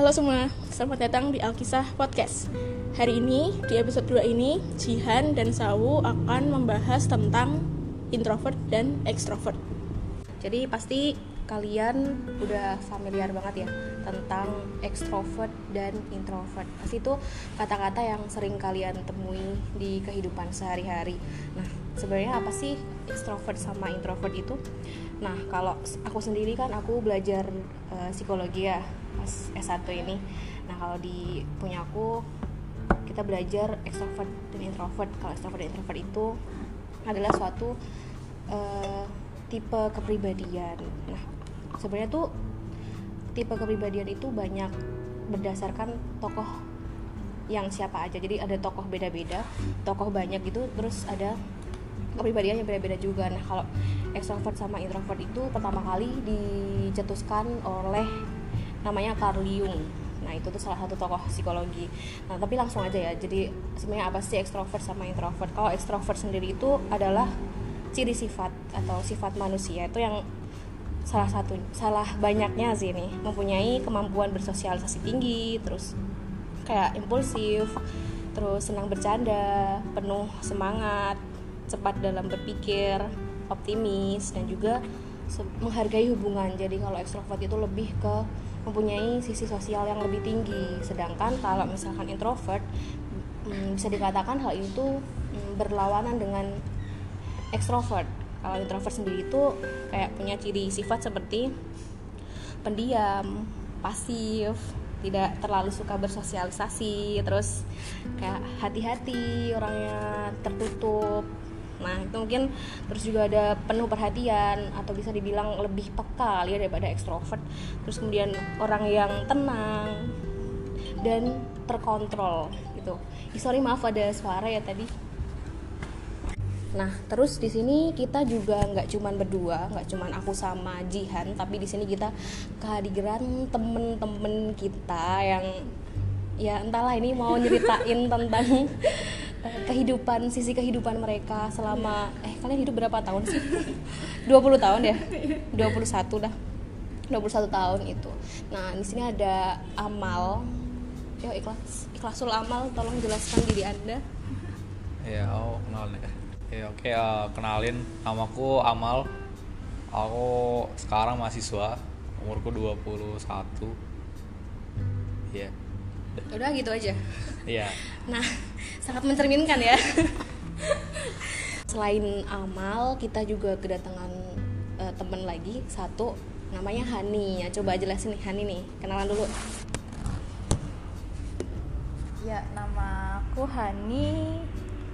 Halo semua, selamat datang di Alkisah Podcast. Hari ini, di episode 2 ini, Jihan dan Sawu akan membahas tentang introvert dan extrovert. Jadi pasti kalian udah familiar banget ya tentang extrovert dan introvert. Pasti itu kata-kata yang sering kalian temui di kehidupan sehari-hari. Nah, sebenarnya apa sih extrovert sama introvert itu? Nah, kalau aku sendiri kan aku belajar uh, psikologi ya pas S1 ini. Nah, kalau di punya aku kita belajar extrovert dan introvert. Kalau extrovert dan introvert itu adalah suatu uh, tipe kepribadian. Nah, sebenarnya tuh tipe kepribadian itu banyak berdasarkan tokoh yang siapa aja. Jadi ada tokoh beda-beda, tokoh banyak gitu, terus ada kepribadian yang beda-beda juga. Nah, kalau extrovert sama introvert itu pertama kali dicetuskan oleh namanya Carl Jung. Nah, itu tuh salah satu tokoh psikologi. Nah, tapi langsung aja ya. Jadi sebenarnya apa sih extrovert sama introvert? Kalau extrovert sendiri itu adalah ciri sifat atau sifat manusia itu yang salah satu salah banyaknya sih ini mempunyai kemampuan bersosialisasi tinggi terus kayak impulsif terus senang bercanda penuh semangat cepat dalam berpikir optimis dan juga menghargai hubungan jadi kalau ekstrovert itu lebih ke mempunyai sisi sosial yang lebih tinggi. Sedangkan kalau misalkan introvert hmm, bisa dikatakan hal itu hmm, berlawanan dengan ekstrovert kalau introvert sendiri itu kayak punya ciri sifat seperti pendiam pasif tidak terlalu suka bersosialisasi terus kayak hati-hati orangnya tertutup nah itu mungkin terus juga ada penuh perhatian atau bisa dibilang lebih peka ya daripada ekstrovert. Terus kemudian orang yang tenang dan terkontrol gitu. Sorry maaf ada suara ya tadi. Nah, terus di sini kita juga nggak cuman berdua, nggak cuman aku sama Jihan, tapi di sini kita kehadiran temen-temen kita yang ya entahlah ini mau nyeritain tentang kehidupan sisi kehidupan mereka selama eh kalian hidup berapa tahun sih? 20 tahun ya? 21 dah. 21 tahun itu. Nah, di sini ada Amal. Yo ikhlas, ikhlasul Amal, tolong jelaskan diri Anda. Ya, oh kenal nih Ya oke okay, uh, kenalin namaku Amal. Aku sekarang mahasiswa, umurku 21. Iya. Yeah. Udah gitu aja. Iya. yeah. Nah, sangat mencerminkan ya. Selain Amal, kita juga kedatangan uh, teman lagi satu namanya Hani. Ya, coba jelasin nih Hani nih. Kenalan dulu. Ya, nama aku Hani,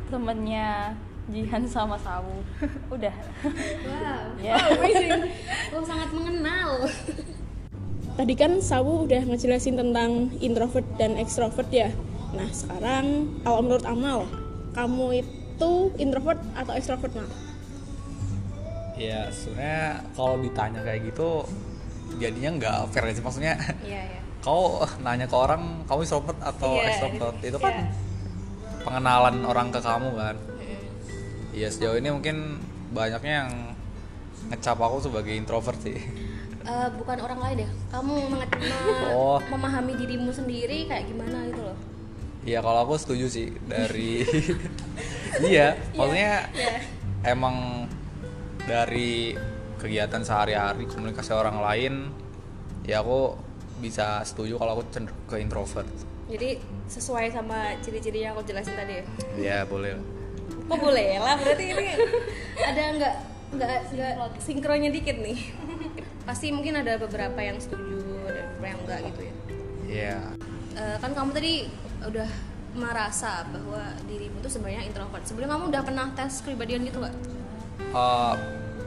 temennya Jihan sama Sawu udah wow yeah. wow amazing oh sangat mengenal tadi kan Sawu udah ngejelasin tentang introvert dan extrovert ya nah sekarang kalau menurut Amal kamu itu introvert atau extrovert mal ya sebenarnya kalau ditanya kayak gitu jadinya nggak fair sih maksudnya iya, iya. kau nanya ke orang kamu introvert atau yeah. extrovert itu kan yeah. pengenalan orang ke kamu kan Iya sejauh ini mungkin banyaknya yang ngecap aku sebagai introvert sih. Uh, bukan orang lain ya. Kamu oh. memahami dirimu sendiri kayak gimana gitu. Iya kalau aku setuju sih dari iya, iya, maksudnya yeah. emang dari kegiatan sehari-hari komunikasi orang lain ya aku bisa setuju kalau aku cenderung ke introvert. Jadi sesuai sama ciri-ciri yang aku jelasin tadi ya? Iya boleh oh boleh lah berarti ini ada nggak nggak nggak sinkronnya dikit nih pasti mungkin ada beberapa yang setuju dan beberapa yang enggak gitu ya iya yeah. uh, kan kamu tadi udah merasa bahwa dirimu tuh sebenarnya introvert. Sebelum kamu udah pernah tes kepribadian gitu nggak uh,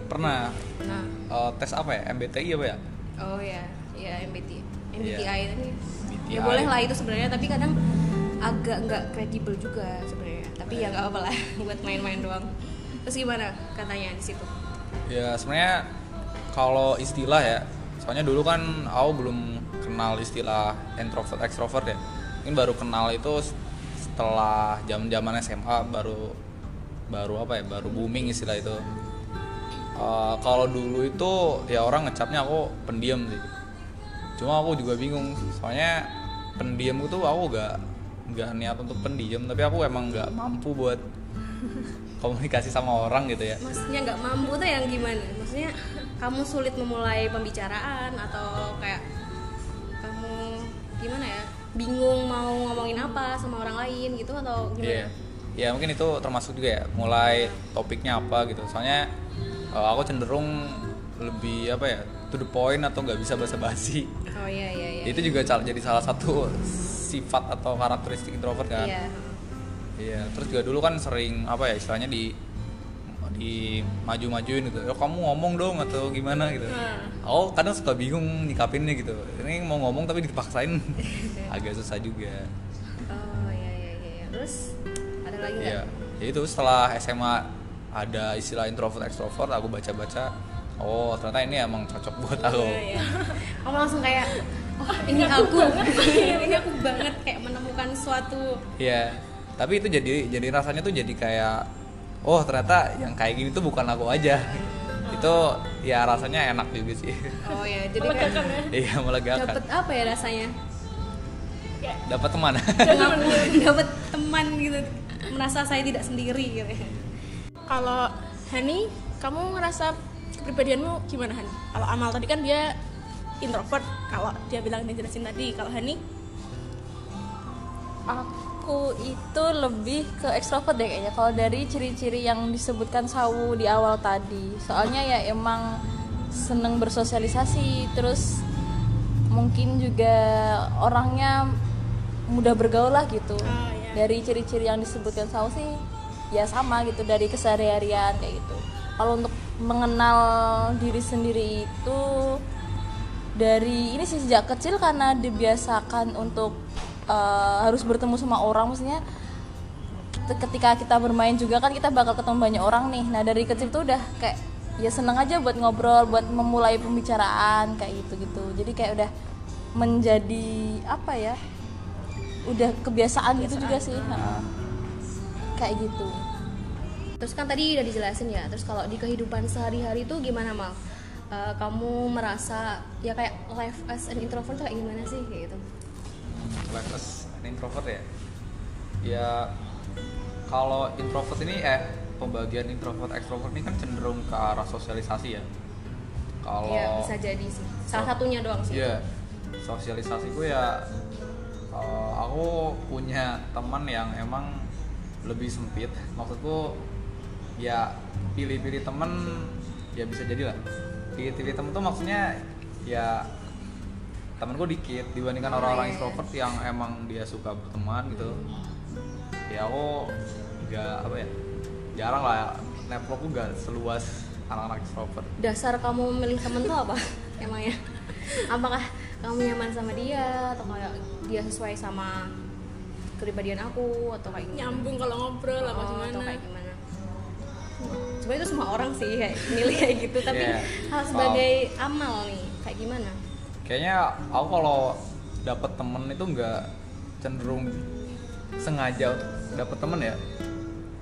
pernah. Nah. Uh, tes apa ya? MBTI apa ya? Oh ya ya MBTI MBTI yeah. ini ya boleh lah itu sebenarnya tapi kadang agak nggak kredibel juga sebenarnya. Tapi ya nggak apa-apa lah buat main-main doang. Terus gimana katanya di situ? Ya sebenarnya kalau istilah ya soalnya dulu kan aku belum kenal istilah introvert extrovert ya ini baru kenal itu setelah zaman zaman SMA baru baru apa ya baru booming istilah itu. Uh, kalau dulu itu ya orang ngecapnya aku pendiam sih. Cuma aku juga bingung soalnya pendiam itu aku gak nggak niat untuk pendiam tapi aku emang nggak mampu buat komunikasi sama orang gitu ya. Maksudnya nggak mampu tuh yang gimana? Maksudnya kamu sulit memulai pembicaraan atau kayak kamu gimana ya bingung mau ngomongin apa sama orang lain gitu atau Iya, gimana ya mungkin itu termasuk juga ya mulai topiknya apa gitu. Soalnya eh, aku cenderung lebih apa ya to the point atau nggak bisa basa-basi. oh iya iya iya Itu juga cal- jadi salah satu sifat atau karakteristik introvert kan. iya Iya. Terus juga dulu kan sering apa ya istilahnya di di maju-majuin gitu. Ya kamu ngomong dong atau gimana gitu. Aku kadang suka bingung nyikapinnya gitu. Ini mau ngomong tapi dipaksain agak susah juga. oh iya iya iya iya. terus ada lagi nggak Iya, ya itu setelah SMA ada istilah introvert extrovert, aku baca-baca, oh ternyata ini emang cocok buat aku. Iya, iya. kamu langsung kayak oh ini aku ini aku banget kayak menemukan suatu Iya, tapi itu jadi jadi rasanya tuh jadi kayak, oh ternyata yang kayak gini tuh bukan aku aja. itu ya rasanya enak juga sih. oh ya jadi Melegakan ya Iya melegakan. dapet apa ya rasanya Dapat teman. dapat teman gitu merasa saya tidak sendiri gitu kalau Hani kamu ngerasa kepribadianmu gimana Han? Kalau Amal tadi kan dia introvert, kalau dia bilang dia jelasin tadi, kalau Hani Aku itu lebih ke ekstrovert deh kayaknya kalau dari ciri-ciri yang disebutkan Sawu di awal tadi. Soalnya ya emang seneng bersosialisasi, terus mungkin juga orangnya mudah bergaul lah gitu. Oh, iya. Dari ciri-ciri yang disebutkan Sawu sih ya sama gitu dari keseharian kayak gitu. Kalau untuk mengenal diri sendiri itu dari ini sih sejak kecil karena dibiasakan untuk eh, harus bertemu sama orang maksudnya ketika kita bermain juga kan kita bakal ketemu banyak orang nih. Nah dari kecil tuh udah kayak ya seneng aja buat ngobrol buat memulai pembicaraan kayak gitu gitu jadi kayak udah menjadi apa ya udah kebiasaan, gitu juga sih ha. kayak gitu. Terus kan tadi udah dijelasin ya terus kalau di kehidupan sehari-hari itu gimana mal? Eh, kamu merasa ya kayak life as an introvert tuh kayak gimana sih kayak gitu An introvert ya. Ya kalau introvert ini eh pembagian introvert extrovert ini kan cenderung ke arah sosialisasi ya. Kalau ya bisa jadi sih salah satunya doang sih Iya, sosialisasiku ya eh, aku punya teman yang emang lebih sempit. Maksudku ya pilih-pilih teman ya bisa jadi lah. Pilih-pilih teman tuh maksudnya ya temanku dikit dibandingkan Oh, orang-orang iya. introvert yang emang dia suka berteman gitu. Ya aku nggak apa ya jarang lah networkku gak seluas anak-anak extrovert. dasar kamu memilih temen tuh apa emangnya apakah kamu nyaman sama dia atau kayak dia sesuai sama kepribadian aku atau kayak gimana? nyambung kalau ngobrol apa Oh, atau gimana? kayak gimana coba itu semua orang sih kayak milih kayak gitu tapi Iya. hal sebagai amal nih kayak gimana kayaknya aku kalau dapet temen itu nggak cenderung sengaja dapet temen ya.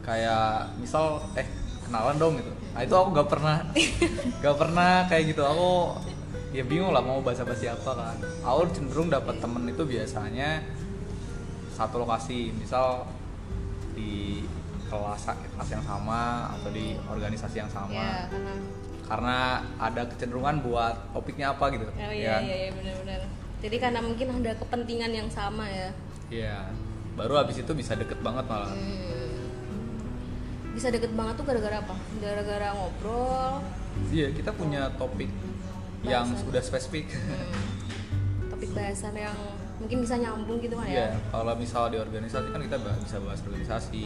Kayak misal eh kenalan dong gitu. Nah itu aku nggak pernah nggak pernah kayak gitu. Aku ya bingung lah mau bahasa bahasa apa kan. Aku cenderung dapet temen itu biasanya satu lokasi. Misal di kelas kelas yang sama atau di organisasi yang sama. Ya karena karena ada kecenderungan buat topiknya apa gitu. Oh ya iya. kan? iya iya benar-benar. Jadi karena mungkin ada kepentingan yang sama ya. Iya. baru habis itu bisa deket banget malah. Hmm. bisa deket banget tuh gara-gara apa? Gara-gara ngobrol? Iya kita punya topik yang Bahasan. sudah spesifik. Hmm, topik bahasan yang mungkin bisa nyambung gitu kan Iya, ya kalau misal di organisasi kan kita bisa bahas organisasi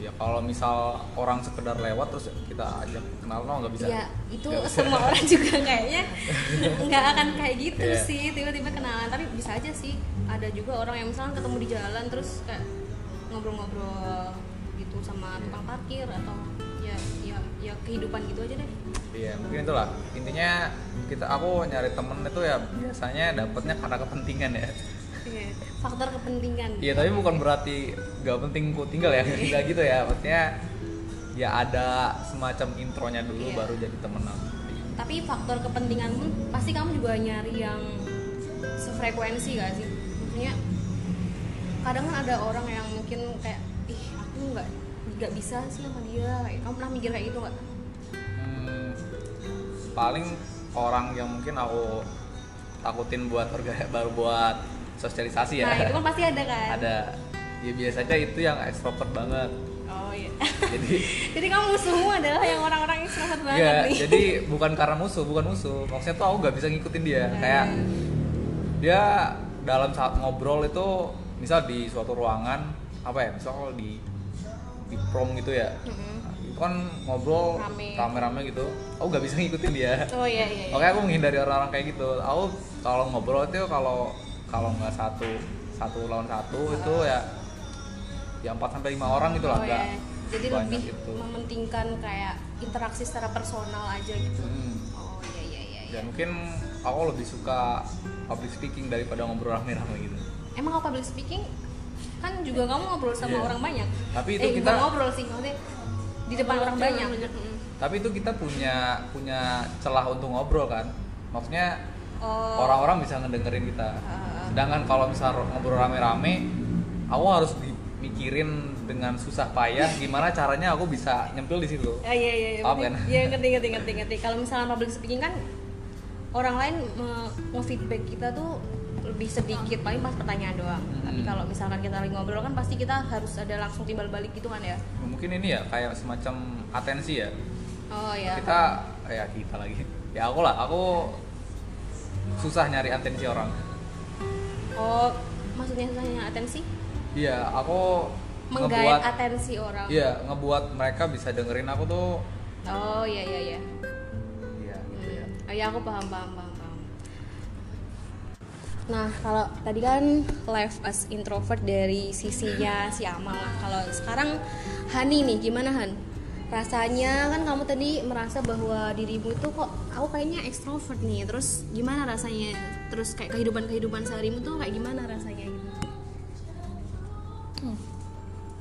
ya kalau misal orang sekedar lewat terus kita ajak kenal no nggak bisa. Iya, itu bisa. semua orang juga kayaknya nggak akan kayak gitu Iya. sih tiba-tiba kenalan. Tapi bisa aja sih ada juga orang yang misalnya ketemu di jalan terus kayak ngobrol-ngobrol gitu sama tukang parkir atau ya ya ya kehidupan gitu aja deh. Iya mungkin itulah. Intinya kita aku nyari temen itu ya biasanya dapatnya karena kepentingan ya Iya, faktor kepentingan. Iya tapi bukan berarti gak penting ku tinggal ya nggak gitu ya. Maksudnya ya ada semacam intronya dulu Iya. baru jadi temenan tapi faktor kepentingan pun pasti kamu juga nyari yang sefrekuensi gak sih? Maksudnya kadang kan ada orang yang mungkin kayak ih aku nggak nggak bisa sih sama dia. Kayak kamu pernah mikir kayak gitu nggak? Hmm, paling orang yang mungkin aku takutin buat baru buat sosialisasi ya. Nah itu kan pasti ada kan? Ada. Ya biasanya itu yang ekstrovert banget. Oh iya. Jadi jadi kamu musuhmu adalah yang orang-orang extrovert banget ya nih. jadi bukan karena musuh bukan musuh. Maksudnya tuh aku nggak bisa ngikutin dia. Kayak dia dalam saat ngobrol itu misal di suatu ruangan apa ya misal kalau di di prom gitu ya. Nah, itu kan ngobrol Rame. rame-rame gitu. Aku nggak bisa ngikutin dia. Oh iya iya, iya. Oke aku menghindari orang-orang kayak gitu. Aku kalau ngobrol itu kalau kalau nggak satu satu lawan satu itu ya ya empat sampai lima orang gitu lah oh nggak iya jadi banyak lebih gitu. mementingkan kayak interaksi secara personal aja gitu Hmm. oh iya iya iya, iya. Dan mungkin aku lebih suka public speaking daripada ngobrol rame-rame gitu. emang kalau public speaking kan juga kamu ngobrol sama Iya. orang banyak Tapi itu eh, kita- ngobrol sih maksudnya di depan orang banyak Mm. Tapi itu kita punya punya celah untuk ngobrol kan. Maksudnya oh orang-orang bisa ngedengerin kita. Ah. Sedangkan kalau misal ngobrol rame-rame, aku harus dimikirin dengan susah payah gimana caranya aku bisa nyempil di situ. Ya, iya iya iya. Paham kan? Iya ngerti ngerti ngerti ngerti. Kalau misalnya public speaking kan orang lain me- nge-feedback kita tuh lebih sedikit paling pas pertanyaan doang. Tapi Hmm. kalau misalkan kita lagi ngobrol kan pasti kita harus ada langsung timbal balik gitu kan ya. Mungkin ini ya kayak semacam atensi ya. Oh ya. Kita ya kita lagi. Ya aku lah, aku susah nyari atensi orang. Oh maksudnya susahnya atensi? Iya, aku Menggait ngebuat atensi orang. Iya, ngebuat mereka bisa dengerin aku tuh Oh iya iya iya. Iya, gitu ya. Oh ya aku paham paham paham paham. Nah kalau tadi kan live as introvert dari sisinya si Amal. Kalau sekarang Hani nih gimana Han? Rasanya kan kamu tadi merasa bahwa dirimu itu kok aku kayaknya ekstrovert nih. Terus gimana rasanya? Terus kayak kehidupan kehidupan seharimu tuh kayak gimana rasanya gitu?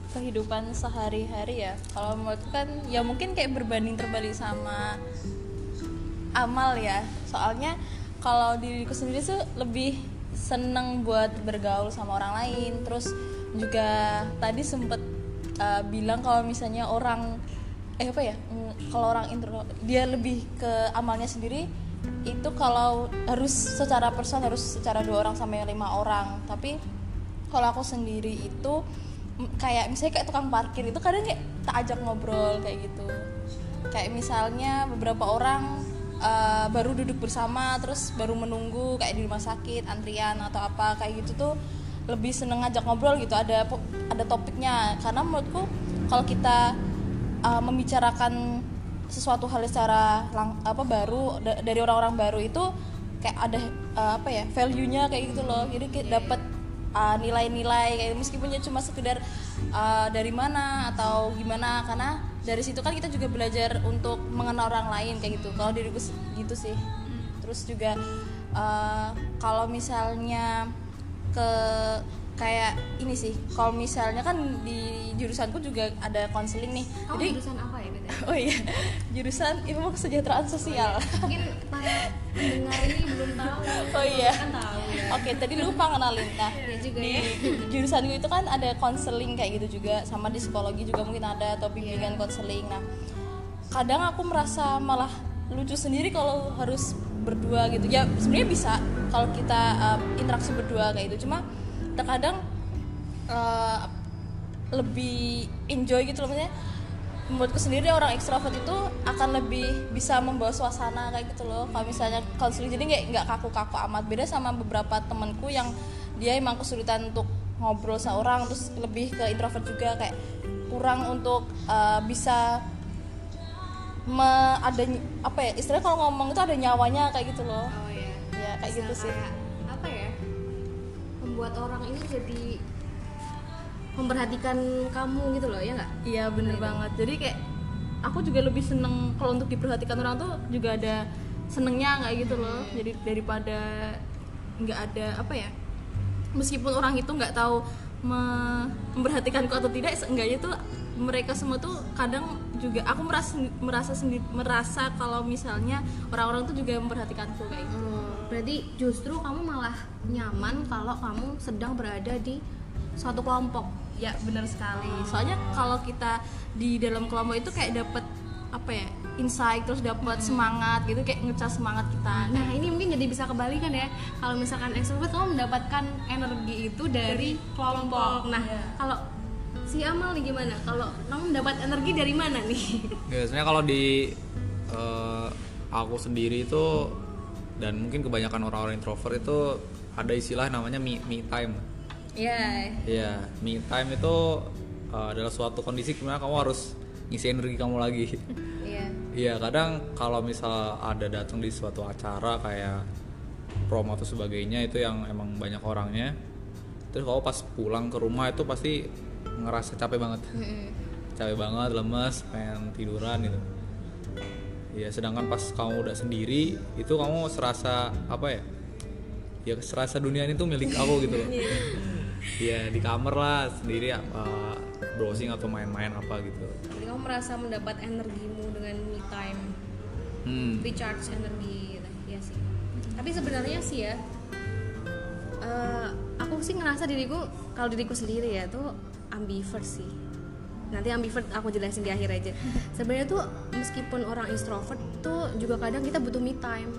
kehidupan sehari-hari ya kalau menurutku kan ya mungkin kayak berbanding terbalik sama amal ya soalnya kalau diriku sendiri tuh lebih seneng buat bergaul sama orang lain terus juga tadi sempet uh, bilang kalau misalnya orang eh apa ya? Mm, kalau orang intro dia lebih ke amalnya sendiri itu kalau harus secara person harus secara dua orang sampai lima orang. Tapi kalau aku sendiri itu kayak misalnya kayak tukang parkir itu kadang kayak tak ajak ngobrol kayak gitu. Kayak misalnya beberapa orang uh, baru duduk bersama terus baru menunggu kayak di rumah sakit antrian atau apa kayak gitu tuh lebih seneng ngajak ngobrol gitu ada ada topiknya. Karena menurutku kalau kita uh, membicarakan sesuatu hal secara lang- apa baru da- dari orang-orang baru itu kayak ada uh, apa ya value-nya kayak gitu loh. Jadi kayak dapat uh, nilai-nilai kayak meskipun ya cuma sekedar uh, dari mana atau gimana karena dari situ kan kita juga belajar untuk mengenal orang lain kayak gitu. Kalau diriku gitu sih. Terus juga uh, kalau misalnya ke kayak ini sih kalau misalnya kan di jurusanku juga ada konseling nih Kamu jadi jurusan apa ya beda? oh iya jurusan ilmu kesejahteraan sosial Mungkin para pendengar ini belum tahu. oh iya Kan tahu ya. oke tadi lupa kenalin nah Iya juga di ya. jurusanku itu kan ada konseling kayak gitu juga sama di psikologi juga mungkin ada atau bimbingan Iya. konseling nah kadang aku merasa malah lucu sendiri kalau harus berdua gitu ya sebenarnya bisa kalau kita uh, interaksi berdua kayak gitu cuma terkadang uh, lebih enjoy gitu loh maksudnya. Menurutku sendiri orang ekstrovert itu akan lebih bisa membawa suasana kayak gitu loh. Kalau misalnya konseling jadi nggak nggak kaku-kaku amat. Beda sama beberapa temanku yang dia emang kesulitan untuk ngobrol sama orang terus lebih ke introvert juga. Kayak kurang untuk uh, bisa me, ada apa ya istilahnya kalau ngomong itu ada nyawanya kayak gitu loh. Oh iya. ya kayak gitu Bisa sih. kayak, apa ya membuat orang ini jadi memperhatikan kamu gitu loh ya nggak? Iya bener banget. Jadi kayak aku juga lebih seneng kalau untuk diperhatikan orang tuh juga ada senengnya nggak gitu loh. Jadi daripada nggak ada apa ya, meskipun orang itu nggak tahu me- memperhatikanku atau tidak, seenggaknya tuh mereka semua tuh kadang juga aku merasa merasa sendiri merasa kalau misalnya orang-orang tuh juga memperhatikanku kayak gitu. Oh, berarti justru kamu malah nyaman kalau kamu sedang berada di suatu kelompok. ya benar sekali soalnya kalau kita di dalam kelompok itu kayak dapat apa ya insight terus dapat semangat gitu kayak ngecas semangat kita Nah, ini mungkin jadi bisa kebalikan ya. Kalau misalkan ekstrovert kamu mendapatkan energi itu dari kelompok. Nah, Iya. kalau si Amal nih gimana? Kalau kamu mendapat energi dari mana nih? biasanya kalau di eh, aku sendiri itu dan mungkin kebanyakan orang-orang introvert itu ada istilah namanya me, me time Ya, Iya, me time itu eh, adalah suatu kondisi di mana kamu harus ngisi energi kamu lagi. iya. Iya, kadang kalau misal ada datang di suatu acara kayak prom atau sebagainya itu yang emang banyak orangnya. Terus kalau pas pulang ke rumah itu pasti ngerasa capek banget. Capek banget, lemes, pengen tiduran gitu. Iya, sedangkan pas kamu udah sendiri itu kamu serasa apa ya? Ya serasa dunia ini tuh milik aku gitu loh. Iya, di kamar lah sendiri apa browsing atau main-main apa gitu. Jadi kamu merasa mendapat energimu dengan me time, Hmm. recharge energi gitu. Iya sih. Tapi sebenarnya sih ya eh, aku sih ngerasa diriku kalau diriku sendiri ya tuh ambivert sih. Nanti ambivert aku jelasin di akhir aja. Sebenarnya tuh meskipun orang extrovert tuh juga kadang kita butuh me time.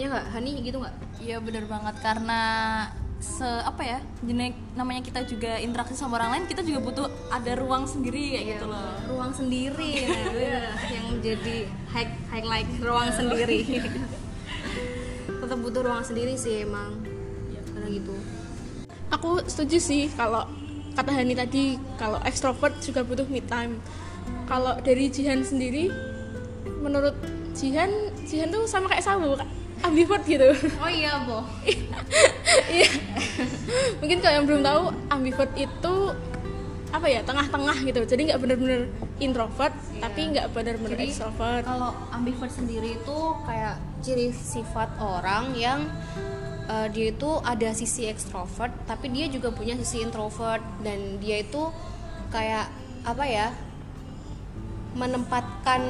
Ya nggak, Hani? Gitu nggak? Iya bener banget. Karena se apa ya jenis namanya kita juga interaksi sama orang lain kita juga butuh ada ruang sendiri kayak gitu loh. Ruang sendiri. Nah, itu yang menjadi high highlight ruang sendiri. Tetap butuh ruang sendiri sih emang. Karena gitu. Aku setuju sih kalau kata Hani tadi kalau ekstrovert juga butuh me time. Kalau dari Jihan sendiri menurut Jihan Jihan tuh sama kayak Sabu ambivert gitu. Oh iya boh Iya. mungkin kalau yang belum tahu ambivert itu apa ya tengah-tengah gitu. Jadi nggak bener-bener introvert tapi nggak bener-bener Jadi, extrovert. kalau ambivert sendiri itu kayak ciri sifat orang yang eh, dia itu ada sisi ekstrovert tapi dia juga punya sisi introvert. Dan dia itu kayak apa ya menempatkan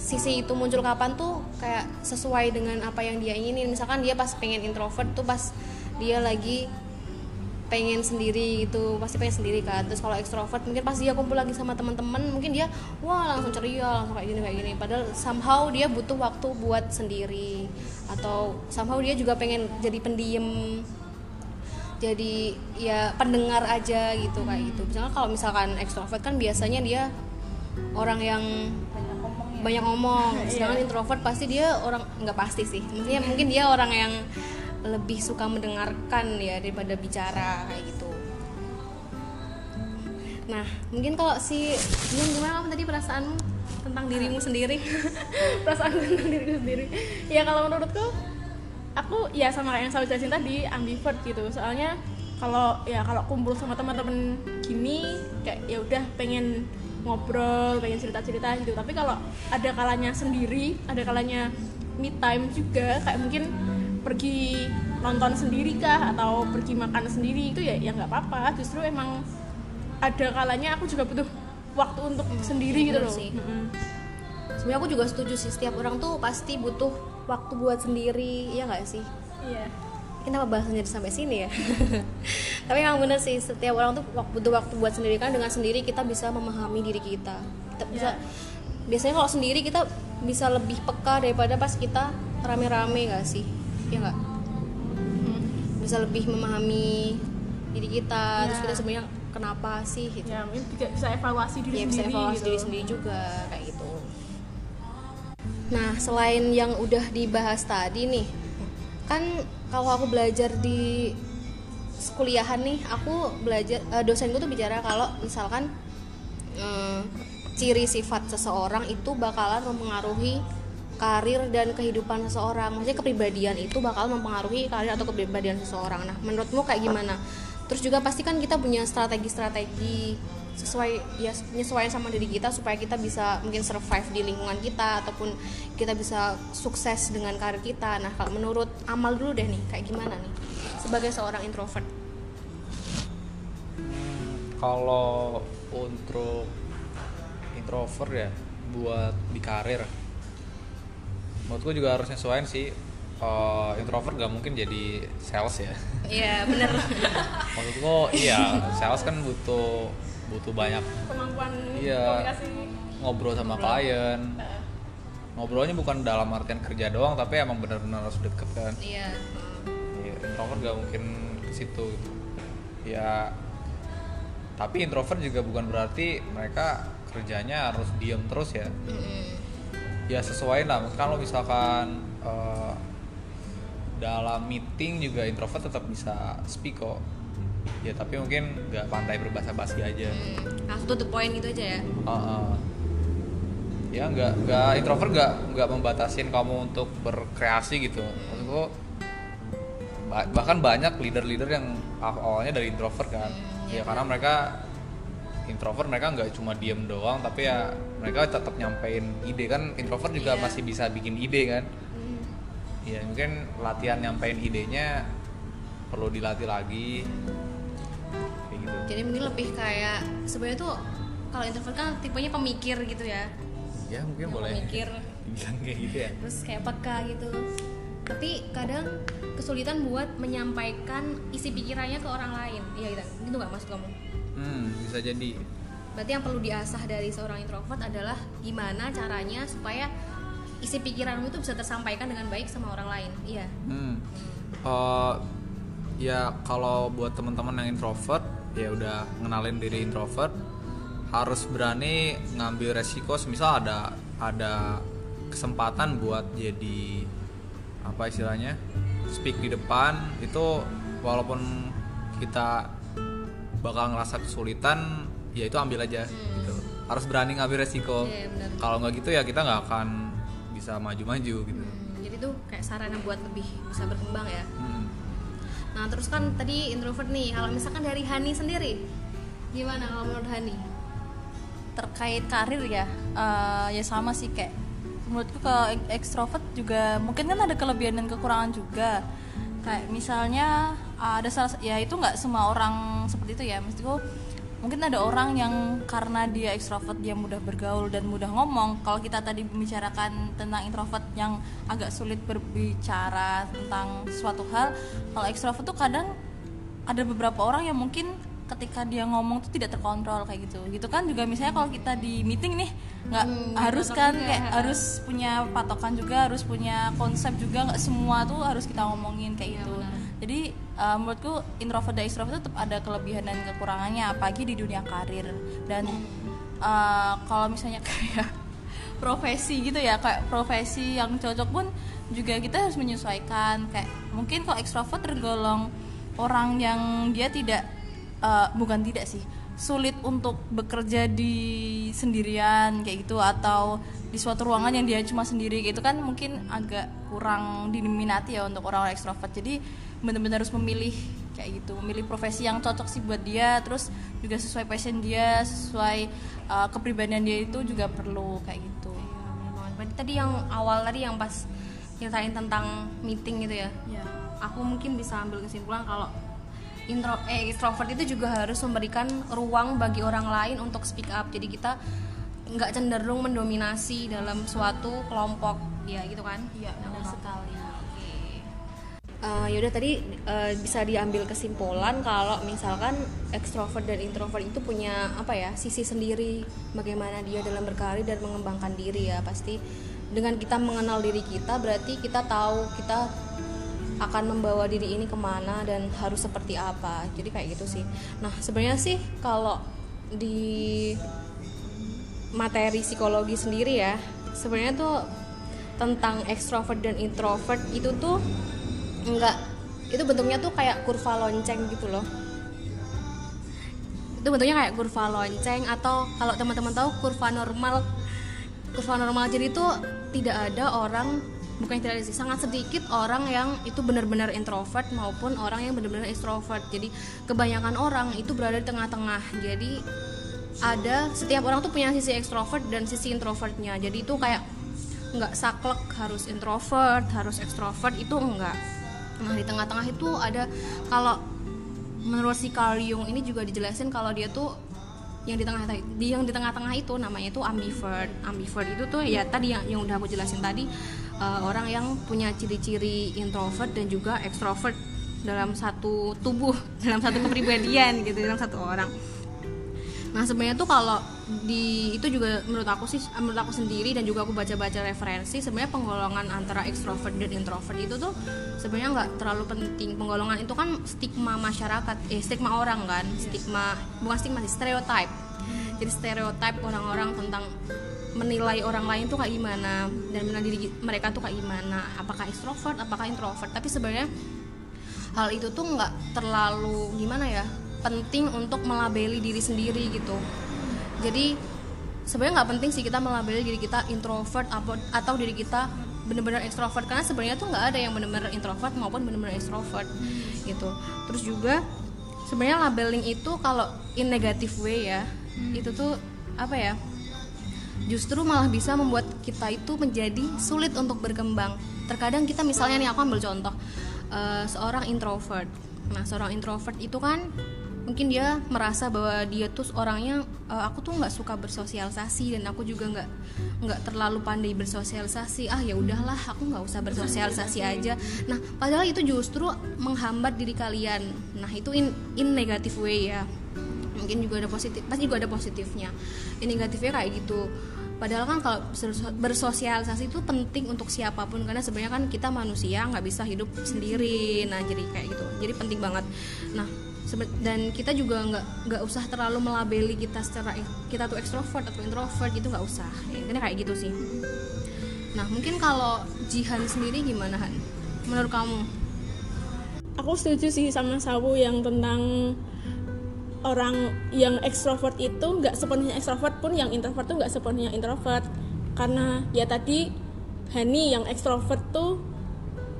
sisi itu muncul kapan tuh kayak sesuai dengan apa yang dia inginin. Misalkan dia pas pengen introvert tuh pas dia lagi pengen sendiri gitu pasti pengen sendiri kan. Terus kalau ekstrovert mungkin pas dia kumpul lagi sama teman-teman mungkin dia wah langsung ceria langsung kayak gini kayak gini. Padahal somehow dia butuh waktu buat sendiri. Atau somehow dia juga pengen jadi pendiam jadi ya pendengar aja gitu kayak gitu. Misalnya kalau misalkan ekstrovert kan biasanya dia orang yang banyak ngomong. Sedangkan introvert pasti dia orang nggak pasti sih. Maksudnya mungkin dia orang yang lebih suka mendengarkan ya daripada bicara kayak gitu. Nah mungkin kalau si Dian gimana kamu tadi perasaanmu tentang dirimu sendiri? Perasaan tentang diriku sendiri. Ya kalau menurutku aku ya sama kayak yang saya jelasin tadi ambivert gitu. Soalnya kalau ya kalau kumpul sama teman-teman gini kayak ya udah pengen ngobrol pengen cerita-cerita gitu. Tapi kalau ada kalanya sendiri ada kalanya me time juga kayak mungkin pergi nonton sendiri kah atau pergi makan sendiri itu ya ya nggak apa-apa. Justru emang ada kalanya aku juga butuh waktu untuk sendiri gitu loh. sih. Mm-mm. sebenarnya aku juga setuju sih setiap orang tuh pasti butuh waktu buat sendiri ya nggak sih? Iya. Kenapa bahasanya sampai sini ya? Tapi memang bener sih setiap orang tuh butuh waktu buat sendiri. Kan dengan sendiri kita bisa memahami diri kita. Kita bisa biasanya kalau sendiri kita bisa lebih peka daripada pas kita rame-rame nggak sih ya nggak Hmm. bisa lebih memahami diri kita terus Ya. kita sebenarnya kenapa sih gitu ya bisa evaluasi diri ya bisa sendiri evaluasi gitu. diri sendiri juga kayak gitu nah selain yang udah dibahas tadi nih kan kalau aku belajar di kuliahan nih aku belajar eh, dosenku tuh bicara kalau misalkan eh, ciri sifat seseorang itu bakalan mempengaruhi karir dan kehidupan seseorang. Maksudnya kepribadian itu bakal mempengaruhi karir atau kepribadian seseorang. Nah menurutmu kayak gimana? Terus juga pasti kan kita punya strategi-strategi sesuai ya penyesuaian sama diri kita supaya kita bisa mungkin survive di lingkungan kita ataupun kita bisa sukses dengan karir kita. Nah kalau menurut amal dulu deh nih kayak gimana nih? Sebagai seorang introvert. Kalau untuk introvert ya buat di karir menurutku juga harus nyesuaiin sih Eh, introvert gak mungkin jadi sales ya Iya bener. maksudku iya sales kan butuh butuh banyak kemampuan Iya. komunikasi ngobrol sama klien ngobrolnya bukan dalam artian kerja doang tapi emang benar-benar harus deket kan Iya. Iya, introvert gak mungkin ke situ gitu. ya tapi introvert juga bukan berarti mereka kerjanya harus diem terus ya ya sesuai lah. Kalau misalkan eh, dalam meeting juga introvert tetap bisa speak kok. Ya tapi mungkin nggak pandai berbahasa basi aja Langsung tutup poin gitu aja ya. Heeh. ya nggak nggak introvert nggak nggak membatasin kamu untuk berkreasi gitu. Maksudku ba- bahkan banyak leader-leader yang aw- awalnya dari introvert kan. Ya karena mereka introvert mereka nggak cuma diem doang tapi ya mereka tetap nyampein ide kan introvert juga Iya. masih bisa bikin ide kan ya mungkin latihan nyampein idenya perlu dilatih lagi kayak gitu Jadi mungkin lebih kayak sebenarnya tuh kalau introvert kan tipenya pemikir gitu ya. ya mungkin boleh Pemikir bilang kayak gitu ya terus kayak peka gitu. Tapi kadang kesulitan buat menyampaikan isi pikirannya ke orang lain. Iya gitu. Gitu nggak maksud kamu? Hmm, bisa jadi. Berarti yang perlu diasah dari seorang introvert adalah gimana caranya supaya isi pikiranmu itu bisa tersampaikan dengan baik sama orang lain. Iya. Hmm. Eh, ya kalau buat teman-teman yang introvert, ya udah ngenalin diri introvert, harus berani ngambil resiko. Semisal ada ada kesempatan buat jadi apa istilahnya speak di depan itu walaupun kita bakal ngerasa kesulitan ya itu ambil aja gitu harus berani ngambil resiko Iya, benar. kalau nggak gitu ya kita nggak akan bisa maju-maju gitu Hmm, jadi tuh kayak sarana buat lebih bisa berkembang ya. Hmm. Nah terus kan tadi introvert nih, kalau misalkan dari Hani sendiri, gimana kalau menurut Hani? terkait karir ya eh, ya sama sih kayak menurutku ke ekstrovert juga mungkin kan ada kelebihan dan kekurangan juga kayak misalnya ada salah ya itu nggak semua orang seperti itu ya. Maksudku mungkin ada orang yang karena dia ekstrovert dia mudah bergaul dan mudah ngomong. Kalau kita tadi membicarakan tentang introvert yang agak sulit berbicara tentang suatu hal kalau ekstrovert tuh kadang ada beberapa orang yang mungkin ketika dia ngomong tuh tidak terkontrol kayak gitu. Gitu kan juga misalnya kalau kita di meeting nih nggak harus kan kayak harus punya patokan juga harus punya konsep juga. Nggak semua tuh harus kita ngomongin kayak gitu jadi uh, menurutku introvert dan extrovert tetap ada kelebihan dan kekurangannya apalagi di dunia karir. Dan uh, kalau misalnya kayak profesi gitu ya kayak profesi yang cocok pun juga kita harus menyesuaikan. Kayak mungkin kalau ekstrovert tergolong orang yang dia tidak eh, bukan tidak sih sulit untuk bekerja di sendirian kayak gitu atau di suatu ruangan yang dia cuma sendiri gitu kan mungkin agak kurang diminati ya untuk orang-orang ekstrovert jadi benar-benar harus memilih kayak gitu memilih profesi yang cocok sih buat dia terus juga sesuai passion dia sesuai eh, kepribadian dia itu juga perlu kayak gitu Iya, banget. Berarti tadi yang awal tadi yang pas ceritain tentang meeting gitu ya. ya Aku mungkin bisa ambil kesimpulan kalau intro eh extrovert itu juga harus memberikan ruang bagi orang lain untuk speak up. Jadi kita nggak cenderung mendominasi dalam suatu kelompok, ya gitu kan? iya benar sekali Eh, yaudah tadi eh, bisa diambil kesimpulan kalau misalkan ekstrovert dan introvert itu punya apa ya sisi sendiri bagaimana dia dalam berkarir dan mengembangkan diri ya. Pasti dengan kita mengenal diri kita berarti kita tahu kita akan membawa diri ini ke mana dan harus seperti apa. Jadi kayak gitu sih. Nah sebenarnya sih kalau di materi psikologi sendiri ya sebenarnya tuh tentang ekstrovert dan introvert itu tuh enggak. Itu bentuknya tuh kayak kurva lonceng gitu loh. Itu bentuknya kayak kurva lonceng atau kalau teman-teman tahu kurva normal. Kurva normal jadi itu tidak ada orang bukan tidak ada sih sangat sedikit orang yang itu benar-benar introvert maupun orang yang benar-benar extrovert. Jadi kebanyakan orang itu berada di tengah-tengah. Jadi ada setiap orang tuh punya sisi ekstrovert dan sisi introvertnya. Jadi itu kayak nggak saklek harus introvert harus ekstrovert itu enggak nah di tengah-tengah itu ada kalau menurut si Carl ini juga dijelasin kalau dia tuh yang di tengah di yang di tengah-tengah itu namanya itu ambivert. Ambivert itu tuh ya tadi yang yang udah aku jelasin tadi uh, orang yang punya ciri-ciri introvert dan juga ekstrovert dalam satu tubuh dalam satu kepribadian gitu dalam satu orang nah sebenarnya tuh kalau di itu juga menurut aku sih menurut aku sendiri dan juga aku baca-baca referensi sebenarnya penggolongan antara ekstrovert dan introvert itu tuh sebenarnya nggak terlalu penting. Penggolongan itu kan stigma masyarakat eh stigma orang kan stigma bukan stigma sih stereotype. Jadi stereotype orang-orang tentang menilai orang lain tuh kayak gimana dan menilai diri mereka tuh kayak gimana. Apakah ekstrovert apakah introvert. Tapi sebenarnya hal itu tuh nggak terlalu gimana ya penting untuk melabeli diri sendiri gitu. Jadi sebenarnya nggak penting sih kita melabeli diri kita introvert atau diri kita benar-benar ekstrovert karena sebenarnya tuh nggak ada yang benar-benar introvert maupun benar-benar ekstrovert gitu. Terus juga sebenarnya labeling itu kalau in negative way ya hmm. itu tuh apa ya justru malah bisa membuat kita itu menjadi sulit untuk berkembang. Terkadang kita misalnya nih aku ambil contoh uh, seorang introvert. Nah seorang introvert itu kan mungkin dia merasa bahwa dia tuh orangnya uh, aku tuh nggak suka bersosialisasi dan aku juga nggak nggak terlalu pandai bersosialisasi. Ah ya udahlah aku nggak usah bersosialisasi aja. Nah padahal itu justru menghambat diri kalian. Nah itu in in negative way ya. Mungkin juga ada positif pasti juga ada positifnya. In negatifnya kayak gitu. Padahal kan kalau bersosialisasi itu penting untuk siapa pun karena sebenarnya kan kita manusia nggak bisa hidup sendiri. Nah jadi kayak gitu. Jadi penting banget. Nah dan kita juga nggak nggak usah terlalu melabeli kita secara kita tuh ekstrovert atau introvert gitu nggak usah. Intinya kayak gitu sih. Nah mungkin kalau Jihan sendiri gimana Han? Menurut kamu? Aku setuju sih sama Sawu yang tentang orang yang ekstrovert itu nggak sepenuhnya ekstrovert pun yang introvert tuh nggak sepenuhnya introvert. Karena ya tadi Hani yang ekstrovert tuh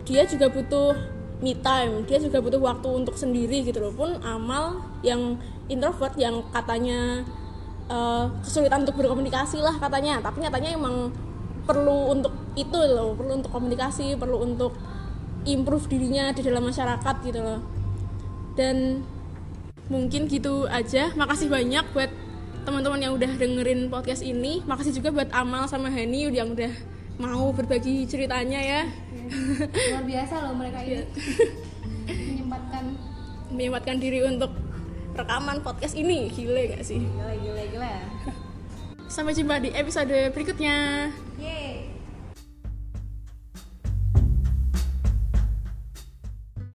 dia juga butuh me time. Dia juga butuh waktu untuk sendiri gitu loh. Pun amal yang introvert yang katanya uh, kesulitan untuk berkomunikasi lah katanya. Tapi nyatanya emang perlu untuk itu loh. Perlu untuk komunikasi perlu untuk improve dirinya di dalam masyarakat gitu loh. Dan mungkin gitu aja. Makasih banyak buat teman-teman yang udah dengerin podcast ini. Makasih juga buat Amal sama Hani yang udah mau berbagi ceritanya ya. Luar biasa loh mereka ini. Iya. menyempatkan. Menyempatkan diri untuk rekaman podcast ini. Gile gak sih? Gile gile gile. Sampai jumpa di episode berikutnya. Yeay.